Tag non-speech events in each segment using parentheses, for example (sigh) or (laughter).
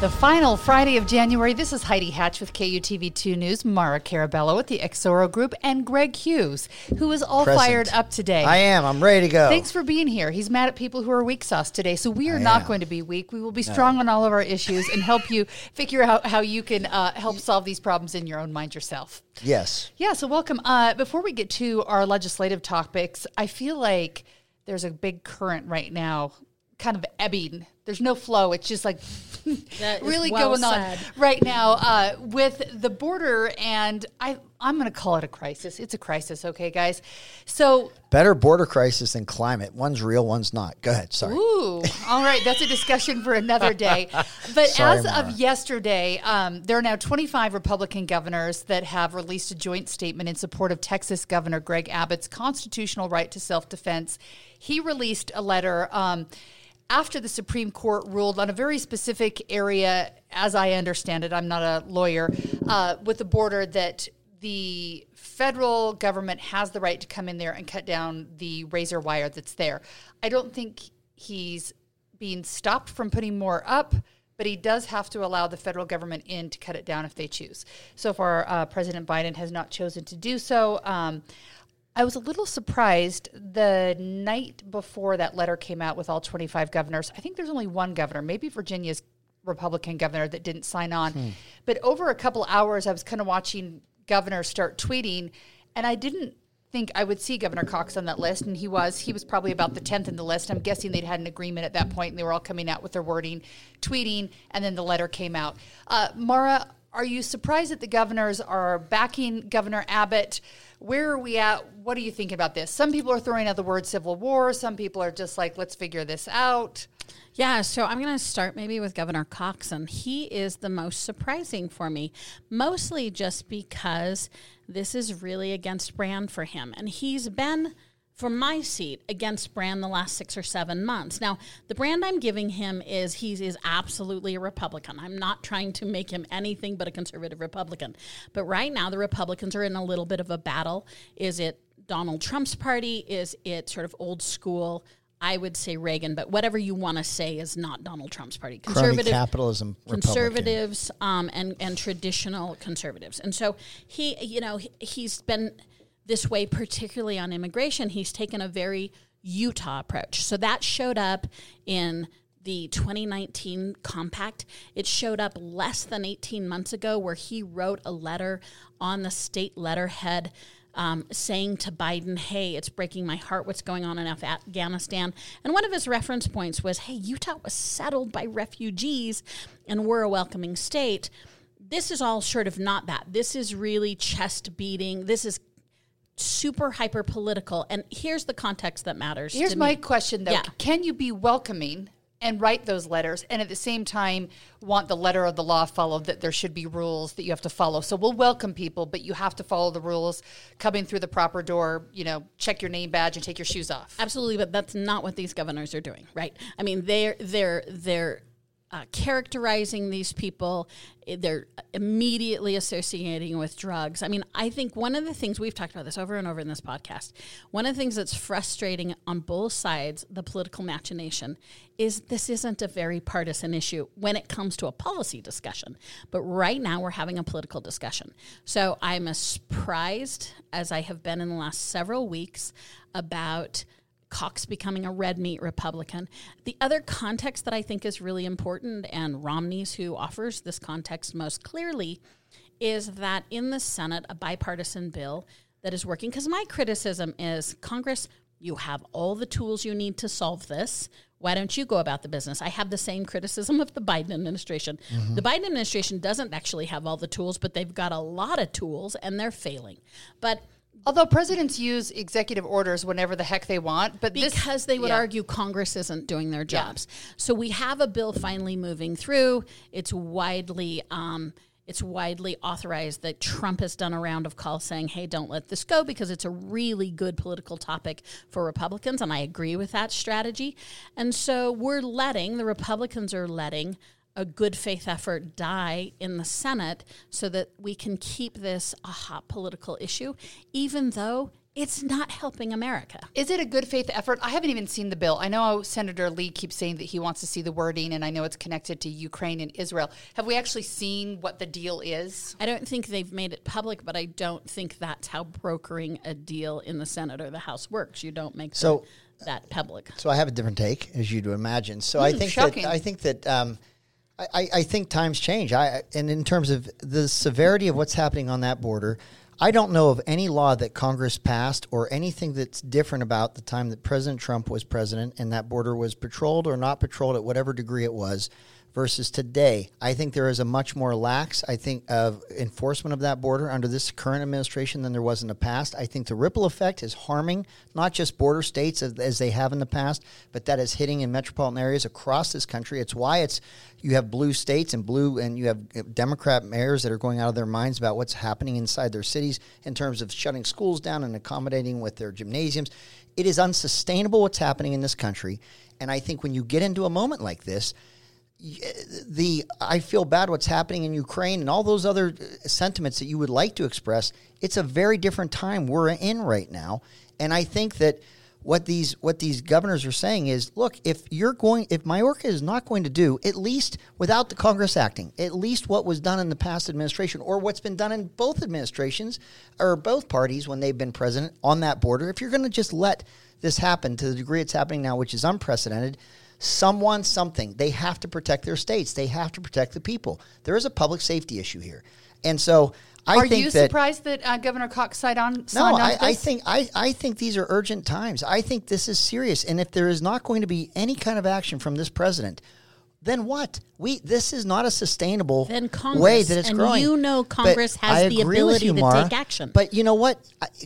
The final Friday of January. This is Heidi Hatch with KUTV2 News, Maura Carabello with the Exoro Group, and Greg Hughes, who is all Present. fired up today. I am. I'm ready to go. Thanks for being here. He's mad at people who are weak sauce today. So we are not am. going to be weak. We will be strong on all of our issues and help you (laughs) figure out how you can uh, help solve these problems in your own mind yourself. Yes. Yeah, so welcome. Uh, before we get to our legislative topics, I feel like there's a big current right now, kind of ebbing. There's no flow. It's just like (laughs) really well going on right now uh, with the border, and I I'm going to call it a crisis. It's a crisis, okay, guys. So Better border crisis than climate. One's real, one's not. Go ahead. Sorry. Ooh, all right. That's a discussion for another day. (laughs) But Sorry, as Maura. of yesterday, um, there are now 25 Republican governors that have released a joint statement in support of Texas Governor Greg Abbott's constitutional right to self defense. He released a letter. Um, after the Supreme Court ruled on a very specific area, as I understand it, I'm not a lawyer, uh, with the border that the federal government has the right to come in there and cut down the razor wire that's there. I don't think he's being stopped from putting more up, but he does have to allow the federal government in to cut it down if they choose. So far, uh, President Biden has not chosen to do so. Um, I was a little surprised the night before that letter came out with all 25 governors. I think there's only one governor, maybe Virginia's Republican governor, that didn't sign on. But over a couple hours, I was kind of watching governors start tweeting, and I didn't think I would see Governor Cox on that list, and he was. He was probably about the 10th in the list. I'm guessing they'd had an agreement at that point, and they were all coming out with their wording, tweeting, and then the letter came out. Uh, Maura, are you surprised that the governors are backing Governor Abbott? Where are we at? What are you thinking about this? Some people are throwing out the word civil war. Some people are just like, let's figure this out. Yeah, so I'm going to start maybe with Governor Coxon. He is the most surprising for me, mostly just because this is really against brand for him. And he's been, from my seat, against brand the last six or seven months. Now, the brand I'm giving him is he is absolutely a Republican. I'm not trying to make him anything but a conservative Republican. But right now, the Republicans are in a little bit of a battle. Is it Donald Trump's party? Is it sort of old school? I would say Reagan, but whatever you want to say is not Donald Trump's party. Crony capitalism. Conservatives um, and and traditional conservatives, and so he, you know, he, he's been this way, particularly on immigration. He's taken a very Utah approach, so that showed up in the 2019 compact. It showed up less than 18 months ago, where he wrote a letter on the state letterhead um, saying to Biden, hey, it's breaking my heart what's going on in Afghanistan. And one of his reference points was, hey, Utah was settled by refugees and we're a welcoming state. This is all sort of not that. This is really chest beating. This is super hyper political. And here's the context that matters. Here's my me. question though Yeah. Can you be welcoming and write those letters and at the same time want the letter of the law followed that there should be rules that you have to follow? So we'll welcome people, but you have to follow the rules coming through the proper door, you know, check your name badge and take your shoes off. Absolutely, but that's not what these governors are doing, right? I mean, they're they're they're uh, characterizing these people. eh, They're immediately associating with drugs. I mean, I think one of the things we've talked about this over and over in this podcast. One of the things that's frustrating on both sides, the political machination, is this isn't a very partisan issue when it comes to a policy discussion. But right now, we're having a political discussion. So I'm as surprised as I have been in the last several weeks about. Cox becoming a red meat Republican. The other context that I think is really important, and Romney's who offers this context most clearly, is that in the Senate, a bipartisan bill that is working. Because my criticism is Congress, you have all the tools you need to solve this. Why don't you go about the business? I have the same criticism of the Biden administration. Mm-hmm. The Biden administration doesn't actually have all the tools, but they've got a lot of tools and they're failing. But Although presidents use executive orders whenever the heck they want, but this- because they would yeah. argue Congress isn't doing their jobs. So we have a bill finally moving through. It's widely. Um, it's widely authorized that Trump has done a round of calls saying, hey, don't let this go because it's a really good political topic for Republicans. And I agree with that strategy. And so we're letting, the Republicans are letting a good faith effort die in the Senate so that we can keep this a hot political issue, even though it's not helping America. Is it a good faith effort? I haven't even seen the bill. I know Senator Lee keeps saying that he wants to see the wording, and I know it's connected to Ukraine and Israel. Have we actually seen what the deal is? I don't think they've made it public, but I don't think that's how brokering a deal in the Senate or the House works. You don't make So- the, that public. So I have a different take, as you'd imagine. So I Hmm, think shocking. that I think that um, I, I- think times change. I and in terms of the severity of what's happening on that border, I don't know of any law that Congress passed or anything that's different about the time that President Trump was president and that border was patrolled or not patrolled at whatever degree it was. Versus today, I think there is a much more lax, I think, of enforcement of that border under this current administration than there was in the past. I think the ripple effect is harming not just border states as, as they have in the past, but that is hitting in metropolitan areas across this country. It's why it's you have blue states and blue, and you have uh, Democrat mayors that are going out of their minds about what's happening inside their cities in terms of shutting schools down and accommodating with their gymnasiums. It is unsustainable what's happening in this country, and I think when you get into a moment like this the I feel bad what's happening in Ukraine and all those other uh, sentiments that you would like to express. It's a very different time we're in right now, and I think that what these what these governors are saying is, look, if you're going, if Mayorkas is not going to do at least without the Congress acting, at least what was done in the past administration or what's been done in both administrations or both parties when they've been president on that border, if you're going to just let this happen to the degree it's happening now, which is unprecedented someone something. They have to protect their states. They have to protect the people. There is a public safety issue here. And so i think Are you that surprised that uh, Governor Cox signed on? no signed on I, I think I, I think these are urgent times. I think this is serious. And if there is not going to be any kind of action from this president then what? We this is not a sustainable Then Congress, way that it's and growing. you know But Congress has I the ability you, to Maura, take action. But you know what?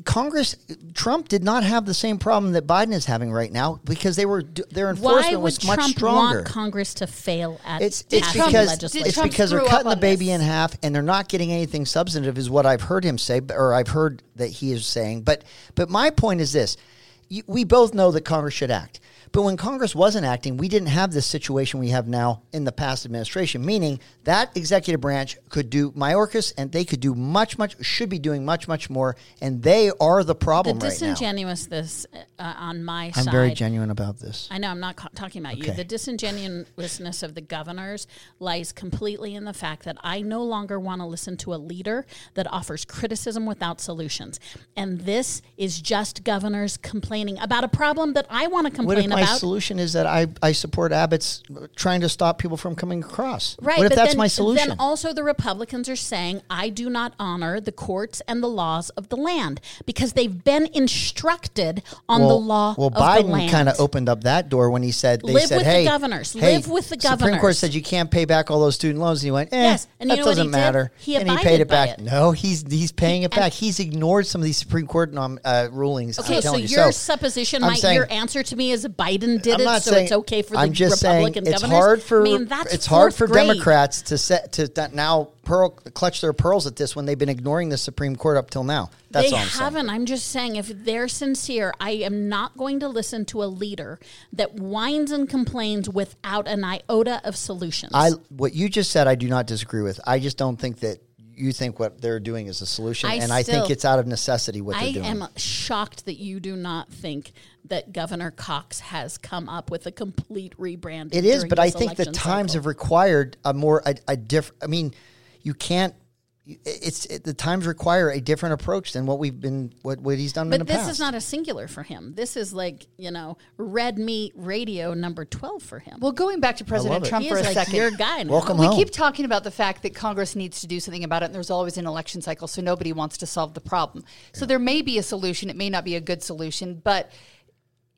Congress, Trump did not have the same problem that Biden is having right now because they were d- their enforcement Why would was much Trump stronger. want Congress to fail at It's it's because it's Trump because they're cutting the baby this? in half and they're not getting anything substantive, is what I've heard him say, or I've heard that he is saying. But but my point is this: we both know that Congress should act. But when Congress wasn't acting, we didn't have this situation we have now in the past administration, meaning that executive branch could do Mayorkas and they could do much, much, should be doing much, much more. And they are the the problem right now. disingenuousness uh, on my side. I'm very genuine about this. I know I'm not ca- talking about you. The disingenuousness of the governors lies completely in the fact that I no longer want to listen to a leader that offers criticism without solutions. And this is just governors complaining about a problem that I want to complain complain my solution is that I, I support Abbott's trying to stop people from coming across? Right. What if that's then, my solution? Then also the Republicans are saying I do not honor the courts and the laws of the land because they've been instructed on the law well, Biden kind of opened up that door when he said they Live said, with the "Hey, governors. hey, Live with the governors. Supreme Court said you can't pay back all those student loans." And he went, "Eh, Yes, and that he doesn't did? matter." He and he paid it back. it. No, he's he's paying it and- back. He's ignored some of these Supreme Court nom, uh, rulings. Okay, I'm so you. your So, supposition, my saying- your answer to me is a Biden did I'm it, not so saying, it's okay for the I'm just Republican saying it's governors. hard for I mean, that's it's hard for grade. Democrats to set to that now pearl clutch their pearls at this when they've been ignoring the Supreme Court up till now. That's they all I'm saying. haven't. I'm just saying, if they're sincere, I am not going to listen to a leader that whines and complains without an iota of solutions. I what you just said, I do not disagree with. I just don't think that you think what they're doing is a solution, I and I think it's out of necessity what they're doing. I am shocked that you do not think that Governor Cox has come up with a complete rebranding. It is, but I think the times cycle. have required a more a, a different. I mean, you can't. It's it, the times require a different approach than what we've been what what he's done in But the this past. is not a singular for him. This is like you know red meat radio number twelve for him. Well, going back to President. Trump he for is a like second. your guy. Now. Welcome we home. keep talking about the fact that Congress needs to do something about it, and there's always an election cycle, so nobody wants to solve the problem. So there may be a solution. It may not be a good solution, but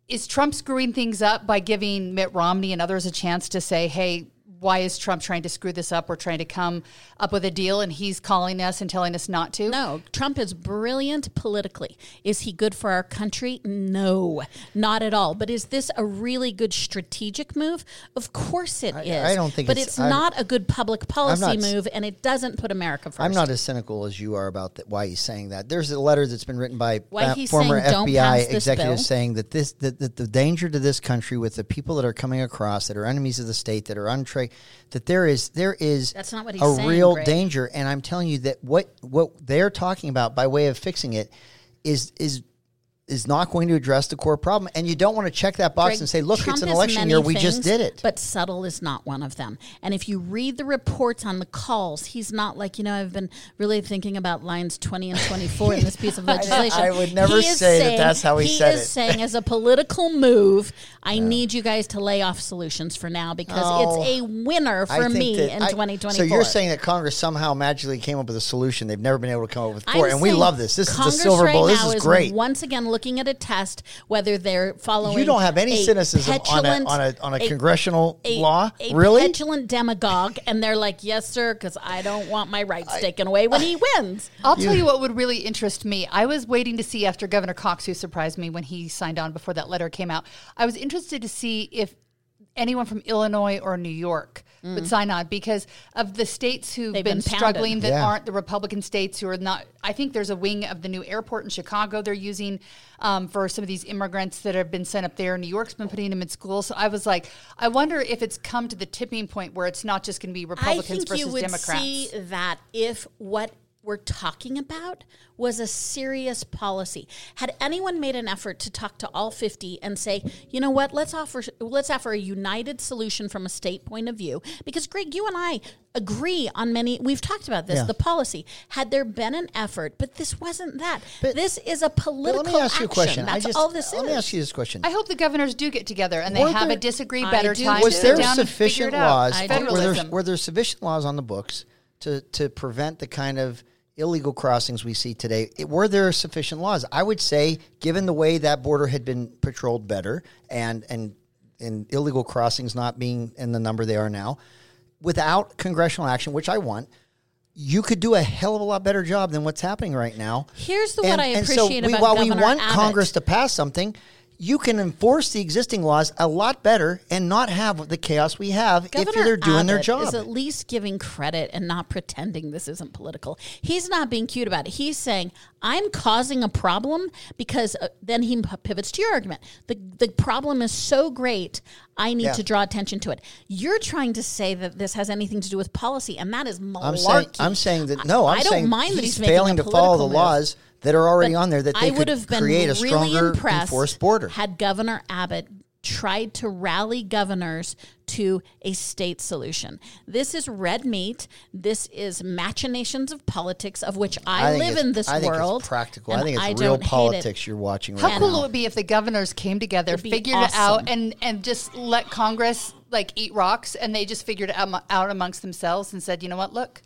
is Trump screwing things up by giving Mitt Romney and others a chance to say, "Hey, why is Trump trying to screw this up? We're trying to come up with a deal, and he's calling us and telling us not to. No, Trump is brilliant politically. Is he good for our country? No, not at all. But is this a really good strategic move? Of course it is. I don't think But it's- it's, I'm- not a good public policy not move, and it doesn't put America 1st I'm not as cynical as you are about that, why he's saying that. There's a letter that's been written by Why uh, former saying, FBI pass this executives saying that this that, that the danger to this country with the people that are coming across that are enemies of the state that are untra- that there is there is That's not what he's a saying, real Greg. danger. And I'm telling you that what what they're talking about by way of fixing it is is is not going to address the core problem. And you don't want to check that box Greg, and say, look, Trump it's an election year. We just did it. But subtle is not one of them. And if you read the reports on the calls, he's not like, you know, I've been really thinking about lines 20 and 24 in this piece of (laughs) legislation. I would never He is say that that's how he said it. He is saying, as a political move, I need you guys to lay off solutions for now because Oh, it's a winner for me that in I- 2024. So you're saying that Congress somehow magically came up with a solution they've never been able to come up with before, I'm and we love this. This Congress is the silver right bullet. This now is great. Once again, looking at a test whether they're following. You don't have any a cynicism on a on a on a, a- congressional a, law, a really? petulant demagogue, and they're like, "Yes, sir," because I don't want my rights taken away when he (laughs) wins. I'll tell you what would really interest me. I was waiting to see after Governor Cox, who surprised me when he signed on before that letter came out. I was interested to see if anyone from Illinois or New York would sign on because of the states who've Mm. They've been, been struggling that Yeah. aren't the Republican states who are not. I think there's a wing of the new airport in Chicago they're using um, for some of these immigrants that have been sent up there. New York's been putting them in school. So I was like, I wonder if it's come to the tipping point where it's not just going to be Republicans I think versus you would Democrats. see that if what we're talking about was a serious policy. Had anyone made an effort to talk to all 50 and say, "You know what? Let's offer let's offer a united solution from a state point of view." Because Greg, you and I agree on many we've talked about this, Yeah. the policy. Had there been an effort, but this wasn't that. But- this is a But political let me ask you a action. question. That's I just, all this let is. me ask you this question. I hope the governors do get together and they have there- a disagree better do time. was there sit down and figure sufficient laws? Were there, were there sufficient laws on the books to to prevent the kind of illegal crossings we see today? It- were there sufficient laws? I would say, given the way that border had been patrolled better, and and and illegal crossings not being in the number they are now, without congressional action, which I want. You could do a hell of a lot better job than what's happening right now. Here's the what I and appreciate so we, about while Governor we want Abbott. Congress to pass something, you can enforce the existing laws a lot better and not have the chaos we have Governor if they're doing their job. Is at least giving credit and not pretending this isn't political. He's not being cute about it. He's saying I'm causing a problem because uh, then he p- pivots to your argument. The the problem is so great. I need Yeah. to draw attention to it. You're trying to say that this has anything to do with policy, and that is malarkey. I'm saying, I'm saying that no, I'm I don't saying mind that he's, he's failing to follow the move. laws that are already But on there that they I could would have been create a really stronger impressed enforced border. Had Governor Abbott tried to rally governors to a state solution. This is red meat. This is machinations of politics, of which I, think live in this I think world. It's practical. I think it's real hate it. politics you're watching How right cool now. it would be if the governors came together, figured it out, and and just let Congress like eat rocks, and they just figured it out, out amongst themselves and said, you know what, look,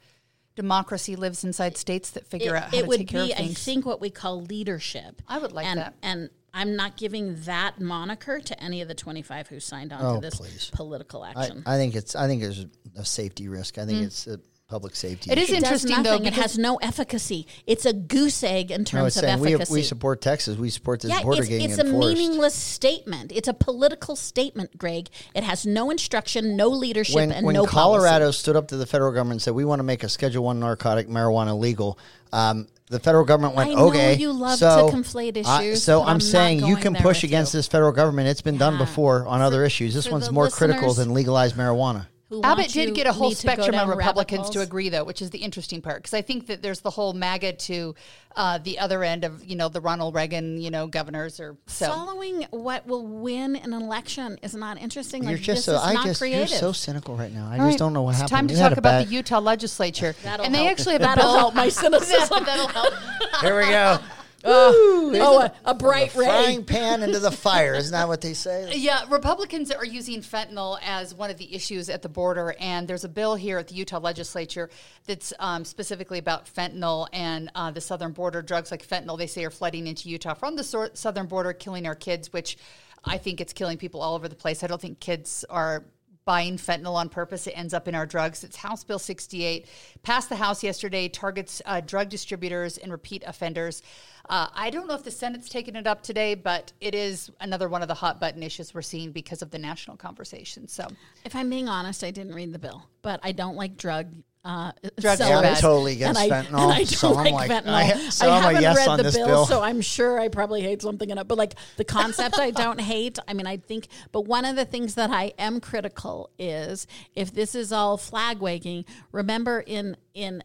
democracy lives inside states that figure out how it to would take care be, of I think, what we call leadership. I would like and, that. And I'm not giving that moniker to any of the 25 who signed on Oh, to this please. political action. I think it's I think there's a safety risk. I think mm. it's a public safety. It is issue. it does interesting, though. It has no efficacy. It's a goose egg in No, terms it's of saying we, efficacy. we support Texas. We support this yeah, border it's, getting it's a meaningless statement. It's a political statement, Greg. It has no instruction, no leadership, when and when no Colorado policy. stood up to the federal government and said we want to make a Schedule One narcotic marijuana legal, um, the federal government went I know okay. you love so to conflate I- issues, so but I'm, I'm saying you can push against you. this federal government. It's been done before on other issues. This one's more critical than legalized marijuana. Who want Abbott did you get a whole need to go spectrum of Republicans to agree, though, which is the interesting part. Because I think that there's the whole MAGA to uh, the other end of you know the Ronald Reagan you know governors or so. Following what will win an election is not interesting. You're like, just this so is I not just creative. you're so cynical right now. I All just right, don't know what it's happened. time to You talk about bad- the Utah legislature, That'll and they help. actually have a That'll bill. help my (laughs) cynicism. That'll help. Here we go. Oh, a, a bright ray. Frying pan into the fire. Isn't that what they (laughs) say? Yeah, Republicans are using fentanyl as one of the issues at the border, and there's a bill here at the Utah legislature that's um, specifically about fentanyl and uh, the southern border. Drugs like fentanyl, they say, are flooding into Utah from the sor- southern border, killing our kids, which I think it's killing people all over the place. I don't think kids are buying fentanyl on purpose. It ends up in our drugs. It's House Bill 68, passed the House yesterday, targets uh, drug distributors and repeat offenders. Uh, I don't know if the Senate's taken it up today, but it is another one of the hot button issues we're seeing because of the national conversation. So, If I'm being honest, I didn't read the bill, but I don't like drug. Uh, are. I'm totally against and I, fentanyl, (laughs) and I don't so like, like- fentanyl. I- so I haven't yes read the bill, bill. so I'm sure I probably hate something in it. But like the concept, I don't hate. I mean, I think. But one of the things that I am critical is if this is all flag waving. Remember, in in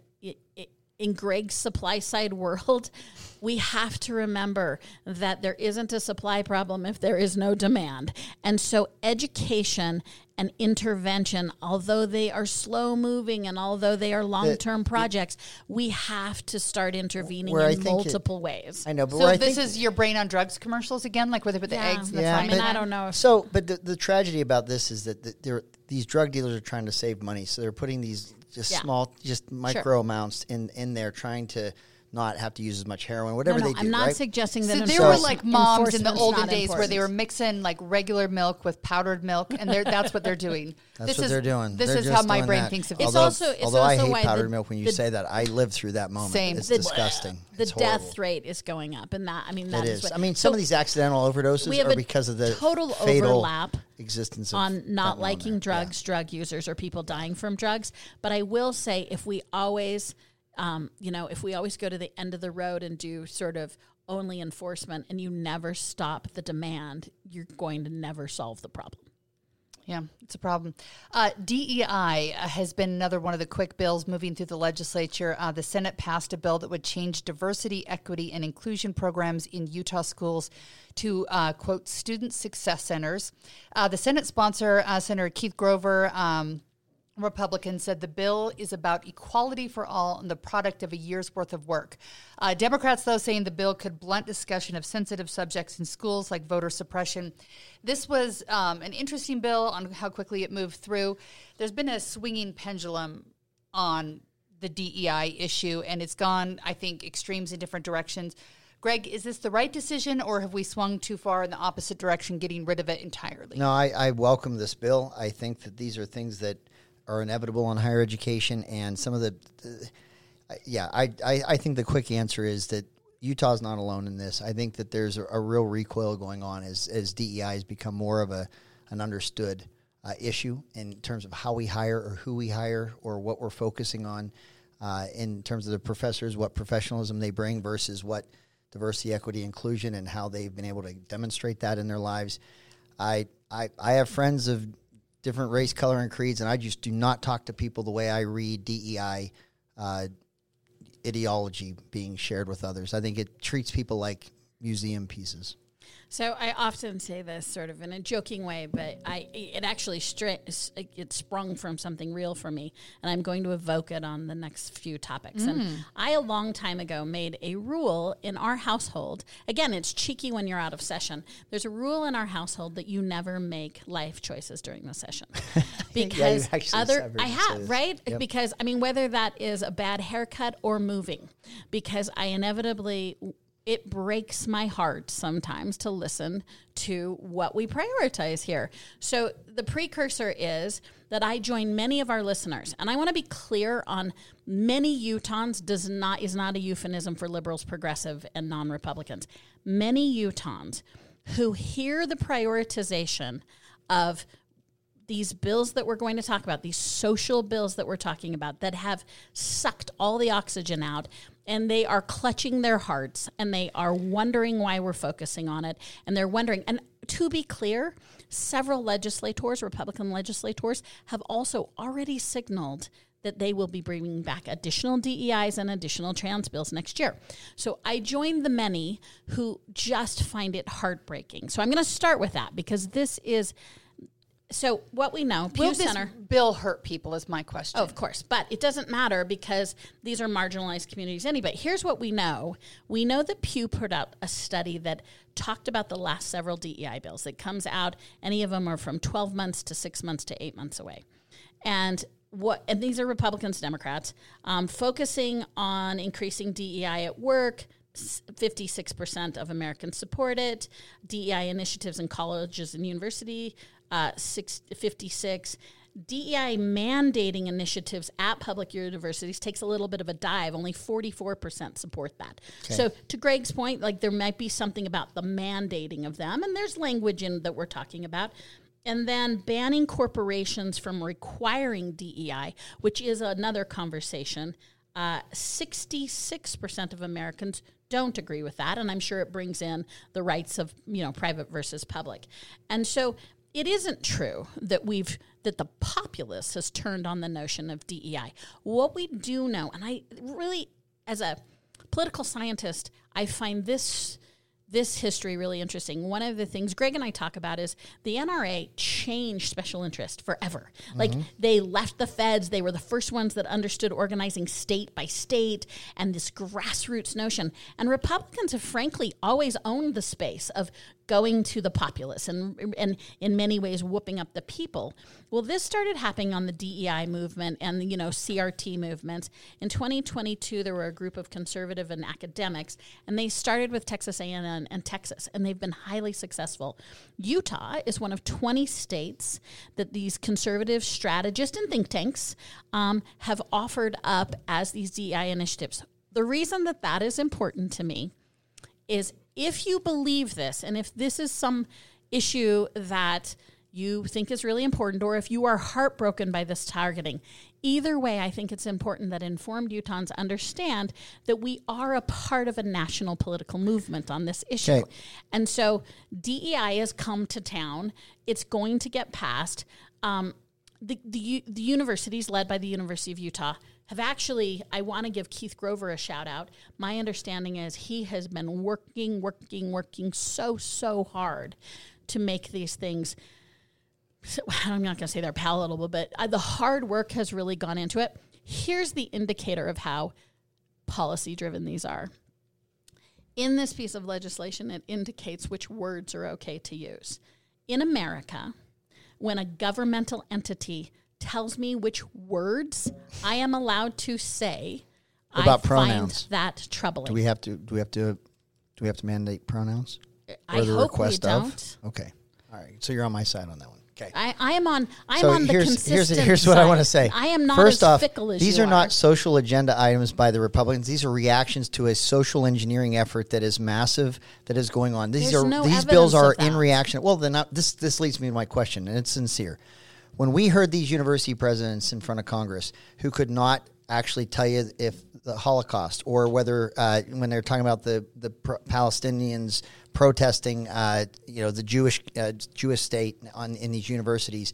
in Greg's supply side world, (laughs) we have to remember that there isn't a supply problem if there is no demand. And so, education and intervention, although they are slow moving and although they are long term projects, we have to start intervening Where I in think it- multiple ways. I know, but so this think is your brain on drugs commercials again, like where they put the Yeah. eggs in the Yeah, I mean, I don't know. If, So, but the, the tragedy about this is that the, they're, these drug dealers are trying to save money, so they're putting these just Yeah. small, just micro amounts in in there, trying to not have to use as much heroin, whatever no, no, they do. I'm not right? suggesting that So there enforce- were like moms in the enforcement's olden not days where they were mixing like regular milk with powdered milk, and they're, that's what they're doing. (laughs) That's this what is, they're doing. This They're is how my brain that. thinks of it. although, also- it's although I also hate why powdered the- milk when you the- say that, I lived through that moment. Same. It's The- disgusting. the It's death rate is going up, and that I mean that It is is. what- I mean, some so of these accidental overdoses we have are because of the total fatal overlap existence of on not liking drugs, drug users, or people dying from drugs. But I will say, if we always, um, you know, if we always go to the end of the road and do sort of only enforcement, and you never stop the demand, you're going to never solve the problem. Yeah, it's a problem. Uh, DEI uh, has been another one of the quick bills moving through the legislature. Uh, the Senate passed a bill that would change diversity, equity, and inclusion programs in Utah schools to, uh, quote, student success centers. Uh, the Senate sponsor, uh, Senator Keith Grover, um, Republican said the bill is about equality for all and the product of a year's worth of work. Uh, Democrats, though, saying the bill could blunt discussion of sensitive subjects in schools like voter suppression. This was um, an interesting bill on how quickly it moved through. There's been a swinging pendulum on the DEI issue, and it's gone, I think, extremes in different directions. Greg, is this the right decision, or have we swung too far in the opposite direction, getting rid of it entirely? No, I, I welcome this bill. I think that these are things that are inevitable in higher education, and some of the, uh, yeah, I, I, I think the quick answer is that Utah's not alone in this. I think that there's a, a real recoil going on as as DEI has become more of a an understood uh, issue in terms of how we hire or who we hire or what we're focusing on uh, in terms of the professors, what professionalism they bring versus what diversity, equity, inclusion, and how they've been able to demonstrate that in their lives. I I, I have friends of different race, color, and creeds, and I just do not talk to people the way I read DEI uh, ideology being shared with others. I think it treats people like museum pieces. So I often say this sort of in a joking way, but I it actually stra- it sprung from something real for me, and I'm going to evoke it on the next few topics. And I a long time ago made a rule in our household. Again, it's cheeky when you're out of session. There's a rule in our household that you never make life choices during the session (laughs) because actually other I have right Yep. because I mean whether that is a bad haircut or moving, because I inevitably it breaks my heart sometimes to listen to what we prioritize here. So the precursor is that I join many of our listeners, and I want to be clear on many Utahns does not is not a euphemism for liberals, progressive, and non-Republicans. Many Utahns who hear the prioritization of these bills that we're going to talk about, these social bills that we're talking about that have sucked all the oxygen out, and they are clutching their hearts and they are wondering why we're focusing on it. And they're wondering, and to be clear, several legislators, Republican legislators, have also already signaled that they will be bringing back additional DEIs and additional trans bills next year. So I joined the many who just find it heartbreaking. So I'm going to start with that because this is so what we know, Pew Will this Center. bill hurt people? Is my question. Oh, of course, but it doesn't matter because these are marginalized communities anyway. Here's what we know: we know that Pew put out a study that talked about the last several DEI bills. It comes out; any of them are from 12 months to six months to eight months away, and what? And these are Republicans, Democrats, um, focusing on increasing DEI at work, 56% of Americans support it. DEI initiatives in colleges and university, uh, six, 56. DEI mandating initiatives at public universities takes a little bit of a dive. Only 44% support that. So, to Greg's point, like there might be something about the mandating of them, and there's language in that we're talking about. And then banning corporations from requiring DEI, which is another conversation. Uh, 66% of Americans don't agree with that. And I'm sure it brings in the rights of, you know, private versus public. And so it isn't true that we've that the populace has turned on the notion of DEI. What we do know, and I really, as a political scientist, I find this this history really interesting. One of the things Greg and I talk about is the NRA changed special interest forever. Like mm-hmm. they left the feds, they were the first ones that understood organizing state by state and this grassroots notion. And Republicans have frankly always owned the space of going to the populace and and in many ways whooping up the people. Well, this started happening on the DEI movement and you know CRT movements. In 2022, there were a group of conservative and academics, and they started with Texas A&M and Texas, and they've been highly successful. Utah is one of 20 states that these conservative strategists and think tanks um, have offered up as these DEI initiatives. The reason that that is important to me is if you believe this and if this is some issue that you think is really important or if you are heartbroken by this targeting either way i think it's important that informed utahns understand that we are a part of a national political movement on this issue. Okay. and so dei has come to town. It's going to get passed. Um, the, the, the universities led by the University of Utah have actually, I want to give Keith Grover a shout out. My understanding is he has been working, working, working so, so hard to make these things. So, (laughs) I'm not going to say they're palatable, but uh, the hard work has really gone into it. Here's the indicator of how policy driven these are. In this piece of legislation, it indicates which words are okay to use. In America, when a governmental entity tells me which words I am allowed to say, What about I pronouns? find that troubling. Do we have to? Do we have to? Do we have to mandate pronouns? I Or the hope we request of? don't. Okay. All right. So you're on my side on that one. Okay. I, I am on. I'm so on the here's consistent here's here's what I want to say. I am not First off, these you are not social agenda items by the Republicans. These are reactions to a social engineering effort that is massive that is going on. These There's are no these bills are in reaction. Well, then this this leads me to my question, and it's sincere. When we heard these university presidents in front of Congress who could not actually tell you if the Holocaust or whether uh, when they're talking about the the Palestinians protesting, uh, you know, the Jewish uh, Jewish state on in these universities,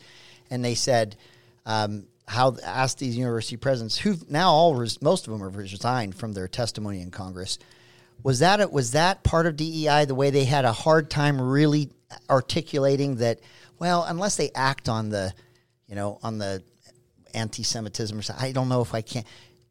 and they said. Um, how asked these university presidents, who now all res, most of them have resigned from their testimony in Congress, was that was that part of DEI? The way they had a hard time really articulating that. Well, unless they act on the, you know, on the anti-Semitism or something, I don't know if I can.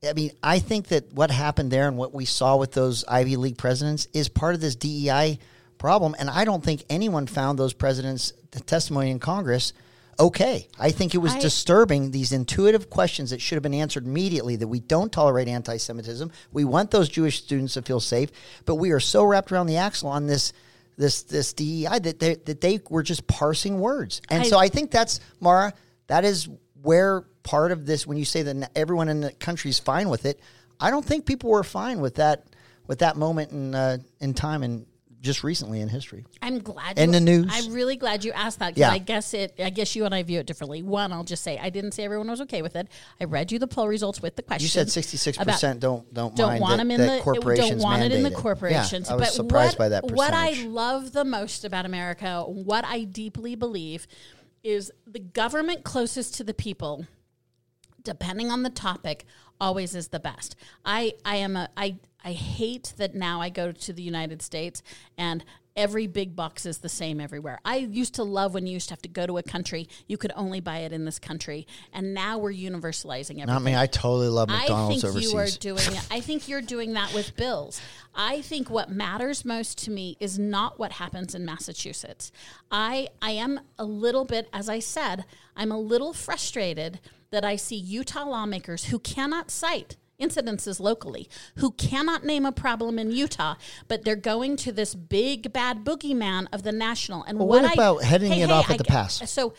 I mean, I think that what happened there and what we saw with those Ivy League presidents is part of this DEI problem, and I don't think anyone found those presidents' testimony in Congress okay. I think it was I- disturbing these intuitive questions that should have been answered immediately that we don't tolerate anti Semitism. We want those Jewish students to feel safe, but we are so wrapped around the axle on this. This this DEI that they, that they were just parsing words, and I- so I think that's Maura. That is where part of this. When you say that everyone in the country is fine with it, I don't think people were fine with that with that moment in uh, in time and just recently in history. I'm glad. In you, the news. I'm really glad you asked that because Yeah. I guess it. I guess you and I view it differently. One, I'll just say I didn't say everyone was okay with it. I read you the poll results with the question. You said 66 percent don't don't don't mind want that, them in the corporations don't want it in the corporations. Yeah, I was but surprised what, by that What I love the most about America, what I deeply believe, is the government closest to the people depending on the topic always is the best. I i am a i i hate that now i go to the united states and every big box is the same everywhere i used to love when you used to have to go to a country you could only buy it in this country and now we're universalizing everything Not me. I totally love McDonald's I think overseas. you are doing. I think you're doing that with bills. I think what matters most to me is not what happens in Massachusetts. I I am a little bit, as I said, I'm a little frustrated that I see Utah lawmakers who cannot cite incidences locally who cannot name a problem in Utah, but they're going to this big bad boogeyman of the national. And Well, what, what I- about heading Hey, it hey, off at I the pass? So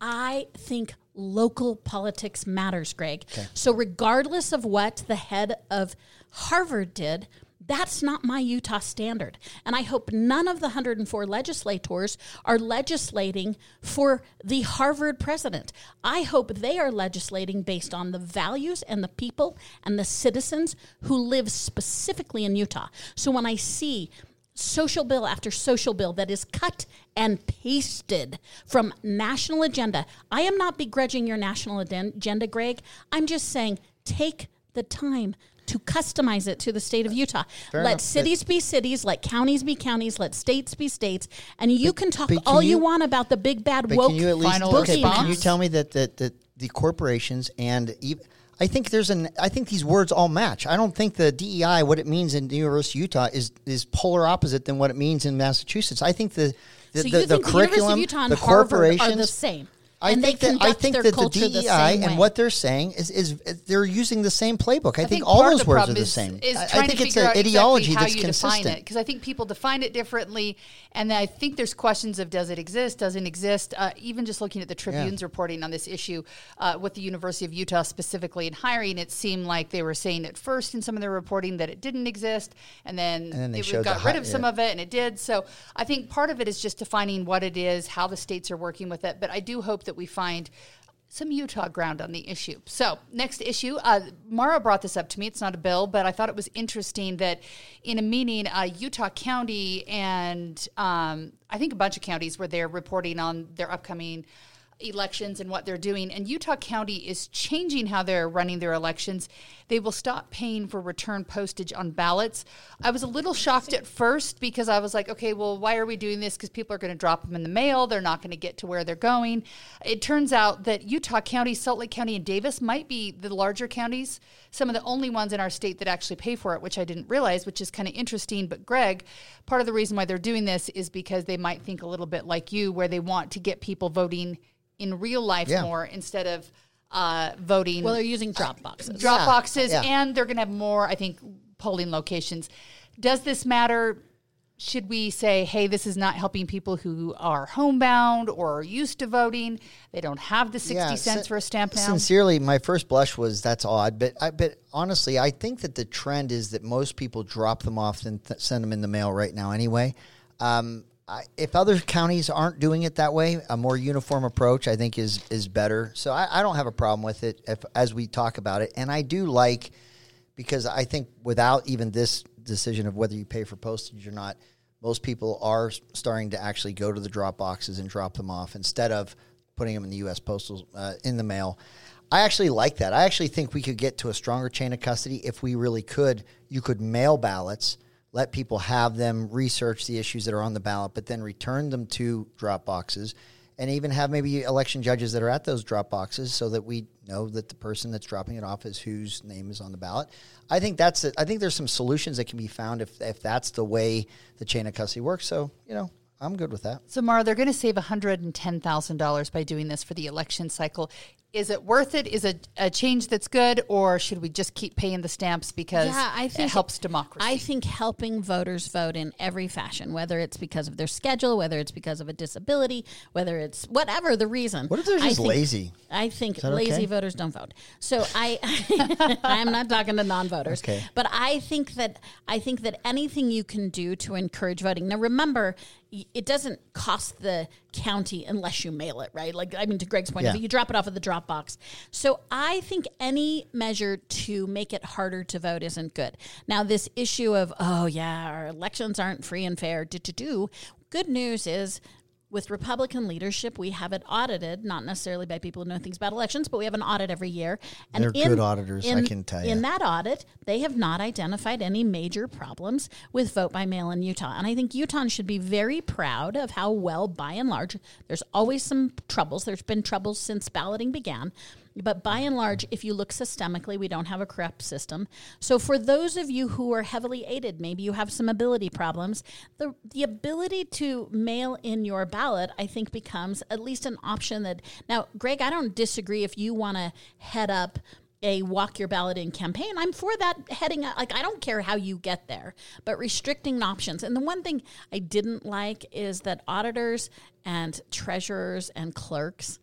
I think local politics matters, Greg. So regardless of what the head of Harvard did, that's not my Utah standard. And I hope none of the 104 legislators are legislating for the Harvard president. I hope they are legislating based on the values and the people and the citizens who live specifically in Utah. So when I see social bill after social bill that is cut and pasted from national agenda. I am not begrudging your national agenda, Greg. I'm just saying take the time to customize it to the state of Utah. let enough, but- cities be cities, let counties be counties, let states be states, and you can talk can all you, you- want about the big bad But woke can you at least Final okay, but can you tell me that that, that the corporations and even I think there's an I think these words all match. I don't think the DEI what it means in the University of Utah is is polar opposite than what it means in Massachusetts. I think the the, so the, the the curriculum, of Utah and the Harvard corporations are the same? I think that I think that the DEI and what they're saying is, is they're using the same playbook. I, think, think all those words are the is, same. Is I, I think it's an ideology exactly that's consistent. because I think people define it differently, and I think there's questions of does it exist, doesn't exist. Uh, even just looking at the Tribune's reporting on this issue uh, with the University of Utah specifically in hiring, it seemed like they were saying at first in some of their reporting that it didn't exist, and then, then they got the rid of some yeah. of it, and it did. So I think part of it is just defining what it is, how the states are working with it. But I do hope that we find some Utah ground on the issue. So, next issue, uh, Maura brought this up to me. It's not a bill, but I thought it was interesting that in a meeting, uh, Utah County and um, I think a bunch of counties were there reporting on their upcoming elections and what they're doing. And Utah County is changing how they're running their elections. They will stop paying for return postage on ballots. I was a little shocked at first because I was like, okay, well, why are we doing this? Because people are going to drop them in the mail. They're not going to get to where they're going. It turns out that Utah County, Salt Lake County, and Davis might be the larger counties, some of the only ones in our state that actually pay for it, which I didn't realize, which is kind of interesting. But Greg, part of the reason why they're doing this is because they might think a little bit like you, where they want to get people voting in real life Yeah. more instead of uh, voting well, they're using drop boxes. drop Yeah, boxes, yeah. and they're going to have more, I think, polling locations. Does this matter? Should we say, hey, this is not helping people who are homebound or are used to voting? They don't have the 60 Yeah, cents sin- for a stamp now. Sincerely, my first blush was that's odd, but I, but honestly, I think that the trend is that most people drop them off and th- send them in the mail right now anyway. Um, If other counties aren't doing it that way, a more uniform approach I think is is better. So I, I don't have a problem with it if, as we talk about it, and I do like because I think without even this decision of whether you pay for postage or not, most people are starting to actually go to the drop boxes and drop them off instead of putting them in the U.S. postal uh, in the mail. I actually like that. I actually think we could get to a stronger chain of custody if we really could. You could mail ballots, let people have them research the issues that are on the ballot, but then return them to drop boxes and even have maybe election judges that are at those drop boxes so that we know that the person that's dropping it off is whose name is on the ballot. I think that's it. I think there's some solutions that can be found if if that's the way the chain of custody works. So, you know, I'm good with that. So, Maura, they're going to save $110,000 by doing this for the election cycle. Is it worth it? Is it a change that's good, or should we just keep paying the stamps because Yeah, I think it helps democracy? I think helping voters vote in every fashion, whether it's because of their schedule, whether it's because of a disability, whether it's whatever the reason. What if they're I just think- lazy? I think lazy okay? voters don't vote. So I, (laughs) (laughs) I'm not talking to non-voters. Okay. But I think that I think that anything you can do to encourage voting. Now, remember, it doesn't cost the county unless you mail it, right? Like I mean, to Greg's point Yeah. you drop it off at the drop box. So I think any measure to make it harder to vote isn't good. Now, this issue of oh yeah, our elections aren't free and fair. Do do do. Good news is with Republican leadership, we have it audited, not necessarily by people who know things about elections, but we have an audit every year. And They're good auditors, I can tell you. In that audit, they have not identified any major problems with vote by mail in Utah. And I think Utahns should be very proud of how well, by and large, there's always some troubles. There's been troubles since balloting began. But by and large, if you look systemically, we don't have a corrupt system. So for those of you who are heavily aided, maybe you have some ability problems, the the ability to mail in your ballot, I think, becomes at least an option that now, Greg, I don't disagree if you want to head up a walk your ballot in campaign. I'm for that heading up. Like, I don't care how you get there, but restricting options. And the one thing I didn't like is that auditors and treasurers and clerks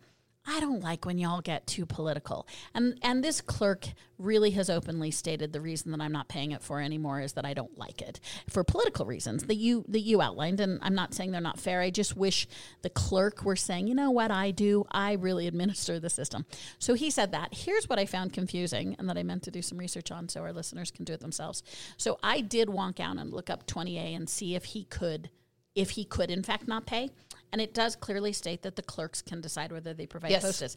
I don't like when y'all get too political. And and this clerk really has openly stated the reason that I'm not paying it for anymore is that I don't like it for political reasons that you that you outlined. And I'm not saying they're not fair. I just wish the clerk were saying, you know what I do? I really administer the system. So he said that. Here's what I found confusing and that I meant to do some research on so our listeners can do it themselves. So I did walk out and look up 20A and see if he could if he could in fact not pay. And it does clearly state that the clerks can decide whether they provide Yes. postage.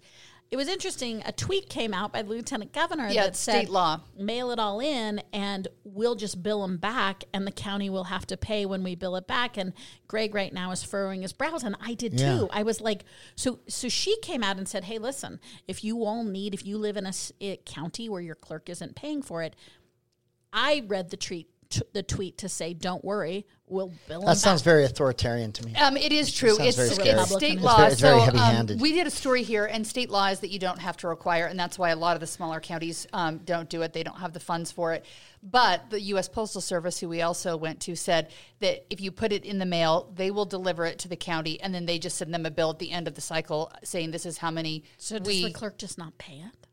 It was interesting. A tweet came out by the lieutenant governor Yeah, that said, state law. "Mail it all in, and we'll just bill them back, and the county will have to pay when we bill it back." And Greg right now is furrowing his brows, and I did Yeah. too. I was like, so so she came out and said, "Hey, listen, if you all need, if you live in a eh, county where your clerk isn't paying for it, I read the tweet." T- the tweet to say, "Don't worry, we'll bill them That sounds back." very authoritarian to me. Um, it is true. sounds It's, very it's scary. state It's law. very- it's very so um, we did a story here, and state law is that you don't have to require, and that's why a lot of the smaller counties um, don't do it. They don't have the funds for it. But the U.S. Postal Service, who we also went to, said that if you put it in the mail, they will deliver it to the county, and then they just send them a bill at the end of the cycle saying this is how many So does we. the clerk just not pay it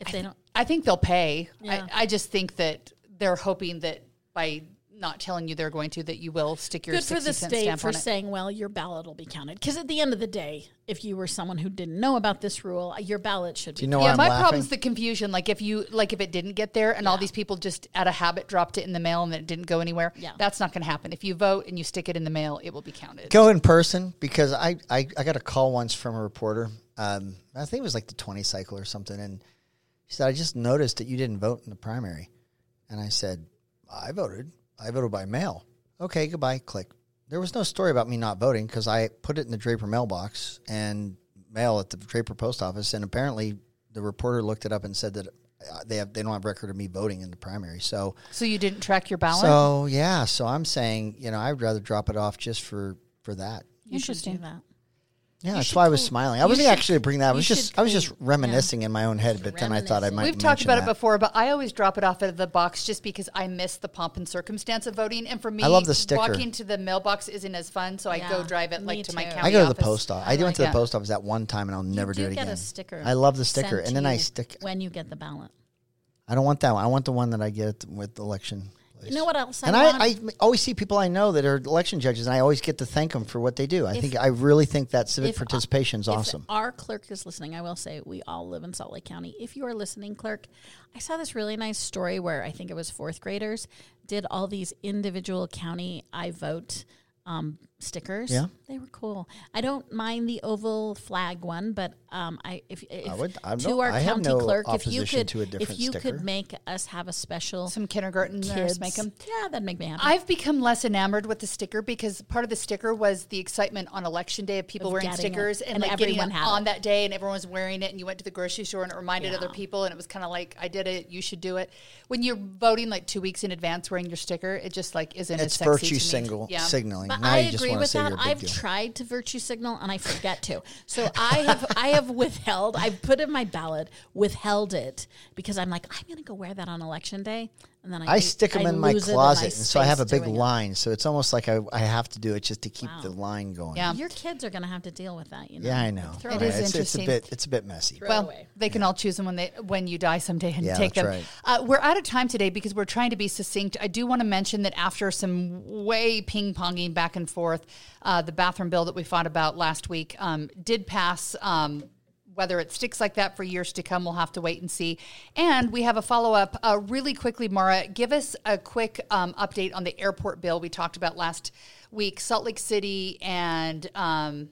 if they don't? I think they'll pay. Yeah. I, I just think that they're hoping that by not telling you they're going to, that you will stick your Good for 60 the cent state stamp for saying, well, your ballot will be counted. Because at the end of the day, if you were someone who didn't know about this rule, your ballot should be. you know yeah, I'm my laughing? problem's the confusion. Like if you like if it didn't get there and all these people just out of habit dropped it in the mail and it didn't go anywhere. Yeah. That's not going to happen. If you vote and you stick it in the mail, it will be counted. Go in person because I, I, I got a call once from a reporter. Um, I think it was like the 20 cycle or something. And she said, I just noticed that you didn't vote in the primary. And I said, I voted. I voted by mail. Okay, goodbye. Click. There was no story about me not voting because I put it in the Draper mailbox and mail at the Draper post office. And apparently the reporter looked it up and said that uh, they have they don't have record of me voting in the primary. So So you didn't track your ballot. so yeah, so I'm saying you know I'd rather drop it off just for for that. You should do that. Yeah, that's why I was smiling. I you wasn't should- actually bringing that. I you was just should I was just clean- yeah. reminiscing in my own head, but then I thought I might. We've talked mention about that. it before, but I always drop it off at the box just because I miss the pomp and circumstance of voting. And for me, I love the sticker. walking to the mailbox isn't as fun, so I go Yeah, drive it me like to my too. county I go to the office. post office. I I, went to the it. post office that one time, and I'll never you do do it get again. a sticker. I love the sticker, sent and then I you stick. when you get the ballot. I don't want that one. I want the one that I get with the election. You know what else? I And? I, I always see people I know that are election judges, and I always get to thank them for what they do. I think I really think that civic uh, participation is awesome. Our clerk is listening. I will say we all live in Salt Lake County. If you are listening, clerk, I saw this really nice story where I think it was fourth graders did all these individual county I vote um, stickers. Yeah. they were cool. I don't mind the oval flag one, but um, I if, if would- I to don't- our I have county no clerk, if you opposition could, to a if different you sticker. could make us have a special Some kindergarten kids, make them. yeah, that'd make me happy. I've become less enamored with the sticker because part of the sticker was the excitement on election day of people Of wearing getting it. stickers and, And like getting everyone it had on it. that day and everyone was wearing it and you went to the grocery store and it reminded Yeah. other people and it was kind of like I did it, you should do it. When you're voting like two weeks in advance wearing your sticker, it just like isn't as It's sexy virtue to me. signal, Yeah. signaling. Now I agree with that. you're a big I've deal. tried to virtue signal and I forget to. So I have (laughs) I have withheld. I've put in my ballot, withheld it because I'm like I'm going to go wear that on election day, and then I, I stick them I in my closet, I and so I have a big doing it. line. So it's almost like I, I have to do it just to keep Wow. the line going. Yeah. Your kids are going to have to deal with that. You know? Yeah, I know. Throw It it is away. it's, it's a bit it's a bit messy. Throw well, away. they can all choose them when they when you die someday and Yeah, take that's them. right. Uh, we're out of time today because we're trying to be succinct. I do want to mention that after some way ping ponging back and forth, uh, the bathroom bill that we fought about last week um, did pass. Um, whether it sticks like that for years to come, we'll have to wait and see. And we have a follow up uh, really quickly, Maura. Give us a quick um, update on the airport bill we talked about last week. Salt Lake City and um,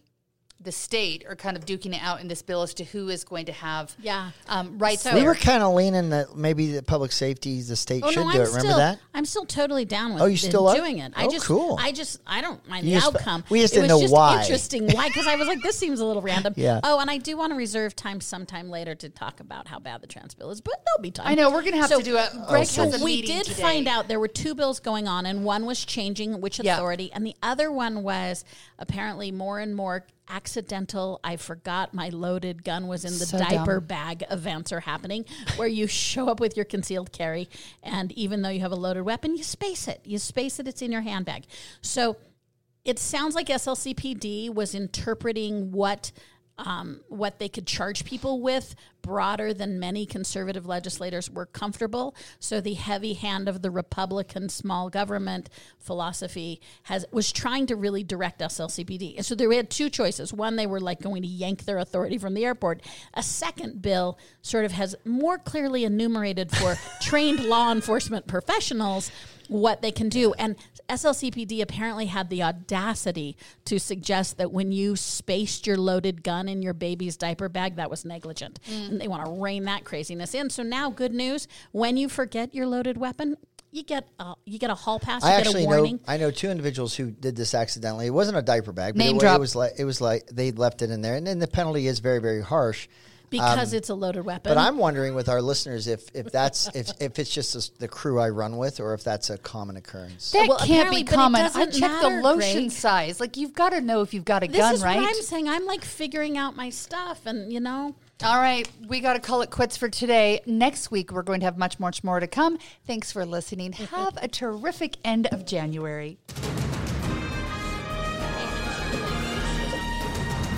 the state are kind of duking it out in this bill as to who is going to have Yeah. um, rights. So- We were kind of leaning that maybe the public safety, the state Oh should no, do I'm it. Remember still, that? I'm still totally down with Oh, you still are? doing it. I Oh, just, cool. I just, I don't mind You the just- outcome. we just it didn't was know just why. interesting why, because I was like, this seems a little random. (laughs) Yeah. Oh, and I do want to reserve time sometime later to talk about how bad the trans bill is, but there'll be time. I know we're going to have So- to do it. Greg so has a we did today. find out there were two bills going on, and one was changing which Yeah. authority, and the other one was apparently more and more accidental. I forgot my loaded gun was in the So diaper dumb. bag events are happening, where you (laughs) show up with your concealed carry, and even though you have a loaded weapon, you space it. You space it. It's in your handbag. So it sounds like SLCPD was interpreting what um, what they could charge people with broader than many conservative legislators were comfortable. So the heavy hand of the Republican small government philosophy has was trying to really direct SLCPD. And so they had two choices. One, they were like going to yank their authority from the airport. A second bill sort of has more clearly enumerated for (laughs) trained law enforcement professionals what they can do. And SLCPD apparently had the audacity to suggest that when you spaced your loaded gun in your baby's diaper bag, that was negligent. Mm. And they want to rein that craziness in. So now, good news: when you forget your loaded weapon, you get a, you get a hall pass. You I get actually a warning. know I know two individuals who did this accidentally. It wasn't a diaper bag, but Name it, drop. it was like it was like they left it in there, and then the penalty is very very harsh. Because um, it's a loaded weapon. But I'm wondering with our listeners if if that's (laughs) if if it's just the- the crew I run with, or if that's a common occurrence. That Well, can't be common. I doesn't checked matter, the lotion Greg. size. Like you've got to know if you've got a this gun, is right? what I'm saying. I'm like figuring out my stuff, and you know. All right, we got to call it quits for today. Next week, we're going to have much, much more to come. Thanks for listening. Mm-hmm. Have a terrific end of January.